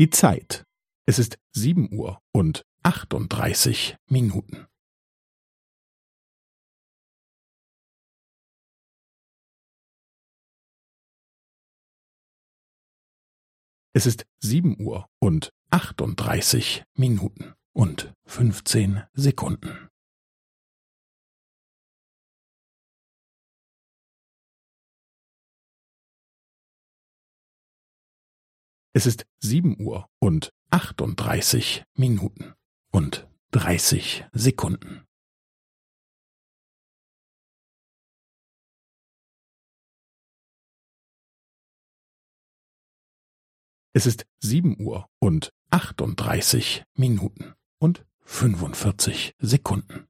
Die Zeit. Es ist sieben Uhr und achtunddreißig Minuten. Es ist sieben Uhr und achtunddreißig Minuten und fünfzehn Sekunden. Es ist sieben Uhr und achtunddreißig Minuten und dreißig Sekunden. Es ist sieben Uhr und achtunddreißig Minuten und fünfundvierzig Sekunden.